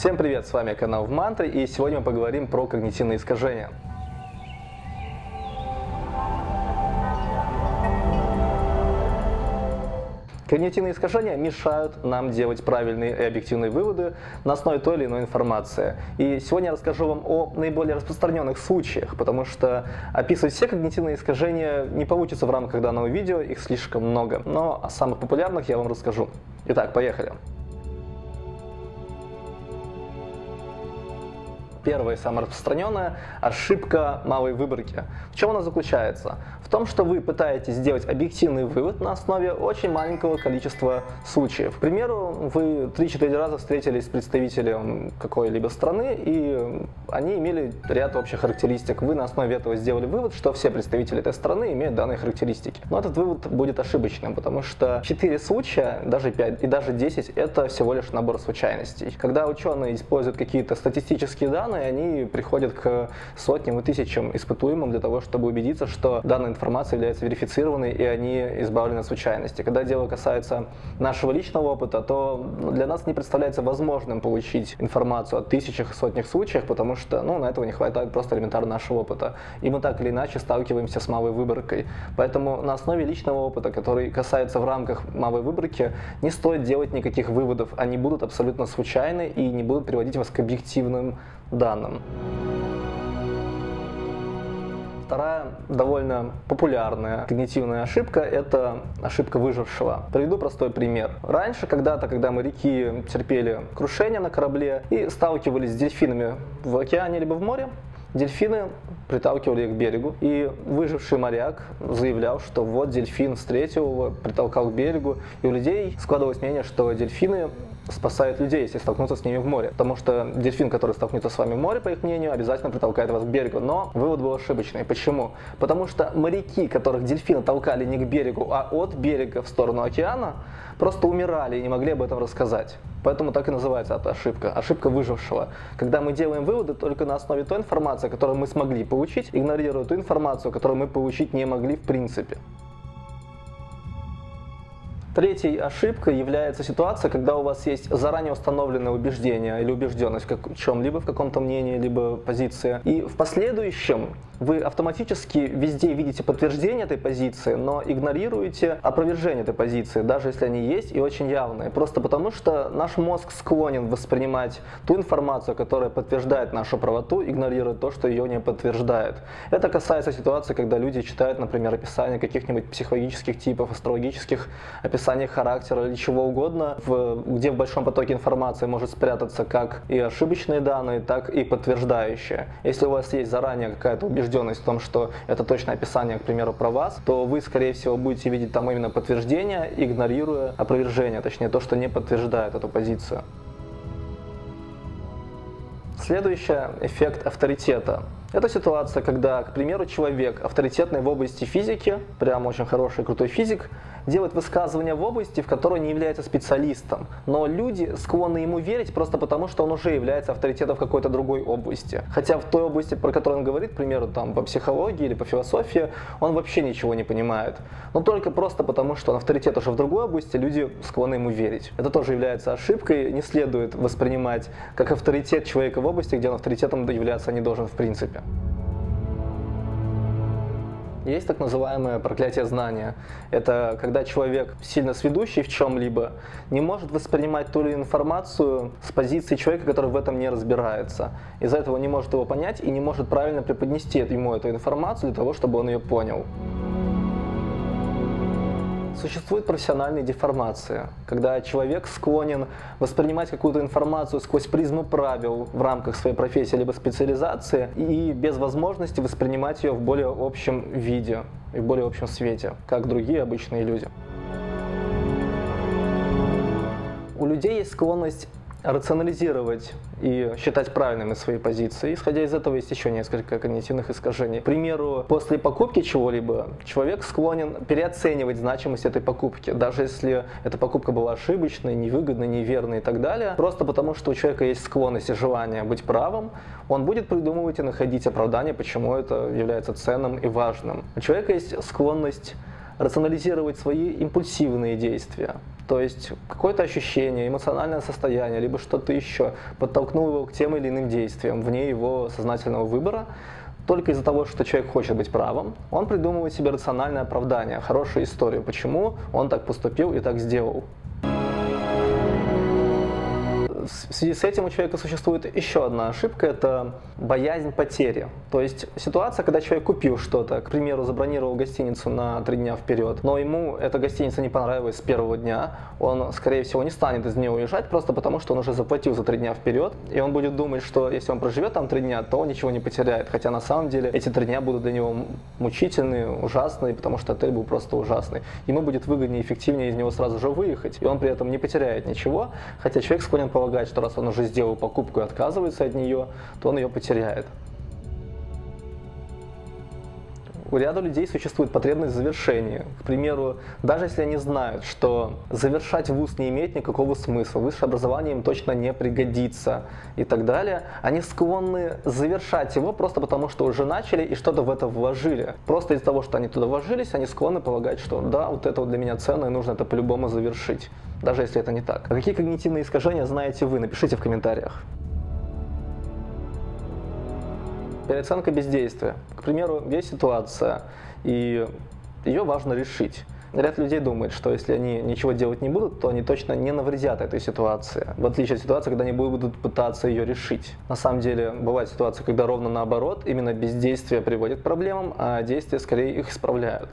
Всем привет, с вами канал в Мантре, и сегодня мы поговорим про когнитивные искажения. Когнитивные искажения мешают нам делать правильные и объективные выводы на основе той или иной информации. И сегодня я расскажу вам о наиболее распространенных случаях, потому что описывать все когнитивные искажения не получится в рамках данного видео, их слишком много. Но о самых популярных я вам расскажу. Итак, поехали. Первая и самая распространенная ошибка малой выборки. В чем она заключается? В том, что вы пытаетесь сделать объективный вывод на основе очень маленького количества случаев. К примеру, вы 3-4 раза встретились с представителем какой-либо страны, и они имели ряд общих характеристик. Вы на основе этого сделали вывод, что все представители этой страны имеют данные характеристики. Но этот вывод будет ошибочным, потому что 4 случая, даже 5 и даже 10 это всего лишь набор случайностей. Когда ученые используют какие-то статистические данные, данные, они приходят к сотням и тысячам испытуемым для того, чтобы убедиться, что данная информация является верифицированной и они избавлены от случайности. Когда дело касается нашего личного опыта, то для нас не представляется возможным получить информацию о тысячах и сотнях случаях, потому что ну, на этого не хватает просто элементарно нашего опыта. И мы так или иначе сталкиваемся с малой выборкой. Поэтому на основе личного опыта, который касается в рамках малой выборки, не стоит делать никаких выводов. Они будут абсолютно случайны и не будут приводить вас к объективным данным. Вторая довольно популярная когнитивная ошибка – это ошибка выжившего. Приведу простой пример. Раньше, когда-то, когда моряки терпели крушение на корабле и сталкивались с дельфинами в океане либо в море, Дельфины приталкивали их к берегу, и выживший моряк заявлял, что вот дельфин встретил его, притолкал к берегу, и у людей складывалось мнение, что дельфины спасают людей, если столкнуться с ними в море. Потому что дельфин, который столкнется с вами в море, по их мнению, обязательно притолкает вас к берегу. Но вывод был ошибочный. Почему? Потому что моряки, которых дельфины толкали не к берегу, а от берега в сторону океана, просто умирали и не могли об этом рассказать. Поэтому так и называется эта ошибка. Ошибка выжившего. Когда мы делаем выводы только на основе той информации, которую мы смогли получить, игнорируя ту информацию, которую мы получить не могли в принципе. Третьей ошибкой является ситуация, когда у вас есть заранее установленное убеждение или убежденность в чем-либо, в каком-то мнении, либо позиции. И в последующем вы автоматически везде видите подтверждение этой позиции, но игнорируете опровержение этой позиции, даже если они есть и очень явные. Просто потому, что наш мозг склонен воспринимать ту информацию, которая подтверждает нашу правоту, игнорируя то, что ее не подтверждает. Это касается ситуации, когда люди читают, например, описание каких-нибудь психологических типов, астрологических описаний характера или чего угодно, в, где в большом потоке информации может спрятаться как и ошибочные данные, так и подтверждающие. Если у вас есть заранее какая-то убежденность, убежденность в том, что это точное описание, к примеру, про вас, то вы, скорее всего, будете видеть там именно подтверждение, игнорируя опровержение, точнее то, что не подтверждает эту позицию. Следующее – эффект авторитета. Это ситуация, когда, к примеру, человек, авторитетный в области физики, прям очень хороший, крутой физик, делает высказывания в области, в которой не является специалистом. Но люди склонны ему верить просто потому, что он уже является авторитетом в какой-то другой области. Хотя в той области, про которую он говорит, к примеру, там, по психологии или по философии, он вообще ничего не понимает. Но только просто потому, что он авторитет уже в другой области, люди склонны ему верить. Это тоже является ошибкой. Не следует воспринимать как авторитет человека в области, где он авторитетом являться не должен в принципе. Есть так называемое проклятие знания. Это когда человек, сильно сведущий в чем-либо, не может воспринимать ту или информацию с позиции человека, который в этом не разбирается. Из-за этого не может его понять и не может правильно преподнести ему эту информацию для того, чтобы он ее понял. Существует профессиональная деформация, когда человек склонен воспринимать какую-то информацию сквозь призму правил в рамках своей профессии либо специализации и без возможности воспринимать ее в более общем виде и в более общем свете, как другие обычные люди. У людей есть склонность рационализировать и считать правильными свои позиции. Исходя из этого есть еще несколько когнитивных искажений. К примеру, после покупки чего-либо человек склонен переоценивать значимость этой покупки, даже если эта покупка была ошибочной, невыгодной, неверной и так далее. Просто потому, что у человека есть склонность и желание быть правым, он будет придумывать и находить оправдание, почему это является ценным и важным. У человека есть склонность рационализировать свои импульсивные действия. То есть какое-то ощущение, эмоциональное состояние, либо что-то еще подтолкнуло его к тем или иным действиям вне его сознательного выбора, только из-за того, что человек хочет быть правым, он придумывает себе рациональное оправдание, хорошую историю, почему он так поступил и так сделал в связи с этим у человека существует еще одна ошибка, это боязнь потери. То есть ситуация, когда человек купил что-то, к примеру, забронировал гостиницу на три дня вперед, но ему эта гостиница не понравилась с первого дня, он, скорее всего, не станет из нее уезжать, просто потому что он уже заплатил за три дня вперед, и он будет думать, что если он проживет там три дня, то он ничего не потеряет. Хотя на самом деле эти три дня будут для него мучительные, ужасные, потому что отель был просто ужасный. Ему будет выгоднее эффективнее из него сразу же выехать, и он при этом не потеряет ничего, хотя человек склонен полагать, что раз он уже сделал покупку и отказывается от нее, то он ее потеряет. У ряда людей существует потребность в завершении. К примеру, даже если они знают, что завершать вуз не имеет никакого смысла, высшее образование им точно не пригодится и так далее, они склонны завершать его просто потому, что уже начали и что-то в это вложили. Просто из-за того, что они туда вложились, они склонны полагать, что да, вот это вот для меня ценно и нужно это по-любому завершить, даже если это не так. А какие когнитивные искажения знаете вы? Напишите в комментариях. Переоценка бездействия. К примеру, есть ситуация, и ее важно решить. Ряд людей думает, что если они ничего делать не будут, то они точно не навредят этой ситуации. В отличие от ситуации, когда они будут пытаться ее решить. На самом деле, бывает ситуация, когда ровно наоборот, именно бездействие приводит к проблемам, а действия скорее их исправляют.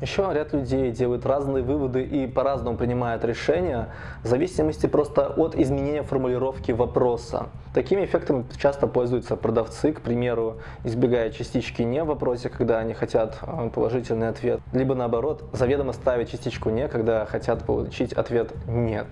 Еще ряд людей делают разные выводы и по-разному принимают решения в зависимости просто от изменения формулировки вопроса. Такими эффектами часто пользуются продавцы, к примеру, избегая частички «не» в вопросе, когда они хотят э, положительный ответ, либо наоборот, заведомо ставят частичку «не», когда хотят получить ответ «нет».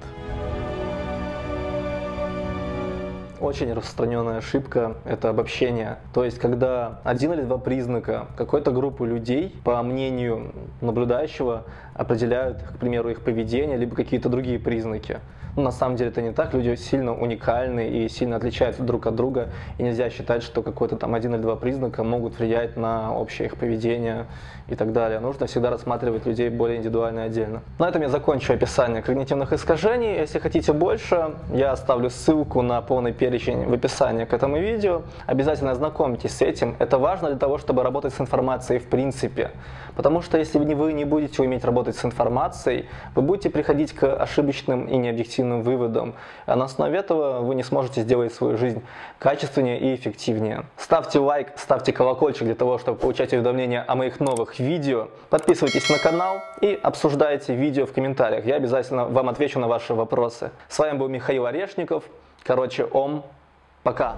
Очень распространенная ошибка – это обобщение. То есть, когда один или два признака какой-то группы людей, по мнению наблюдающего, определяют, к примеру, их поведение, либо какие-то другие признаки. Но на самом деле это не так, люди сильно уникальны и сильно отличаются друг от друга, и нельзя считать, что какой-то там один или два признака могут влиять на общее их поведение и так далее. Нужно всегда рассматривать людей более индивидуально и отдельно. На этом я закончу описание когнитивных искажений. Если хотите больше, я оставлю ссылку на полный перечень в описании к этому видео. Обязательно ознакомьтесь с этим. Это важно для того, чтобы работать с информацией в принципе. Потому что если вы не будете уметь работать с информацией, вы будете приходить к ошибочным и необъективным выводам. А на основе этого вы не сможете сделать свою жизнь качественнее и эффективнее. Ставьте лайк, ставьте колокольчик для того, чтобы получать уведомления о моих новых видео. Подписывайтесь на канал и обсуждайте видео в комментариях. Я обязательно вам отвечу на ваши вопросы. С вами был Михаил Орешников. Короче, ом. Пока.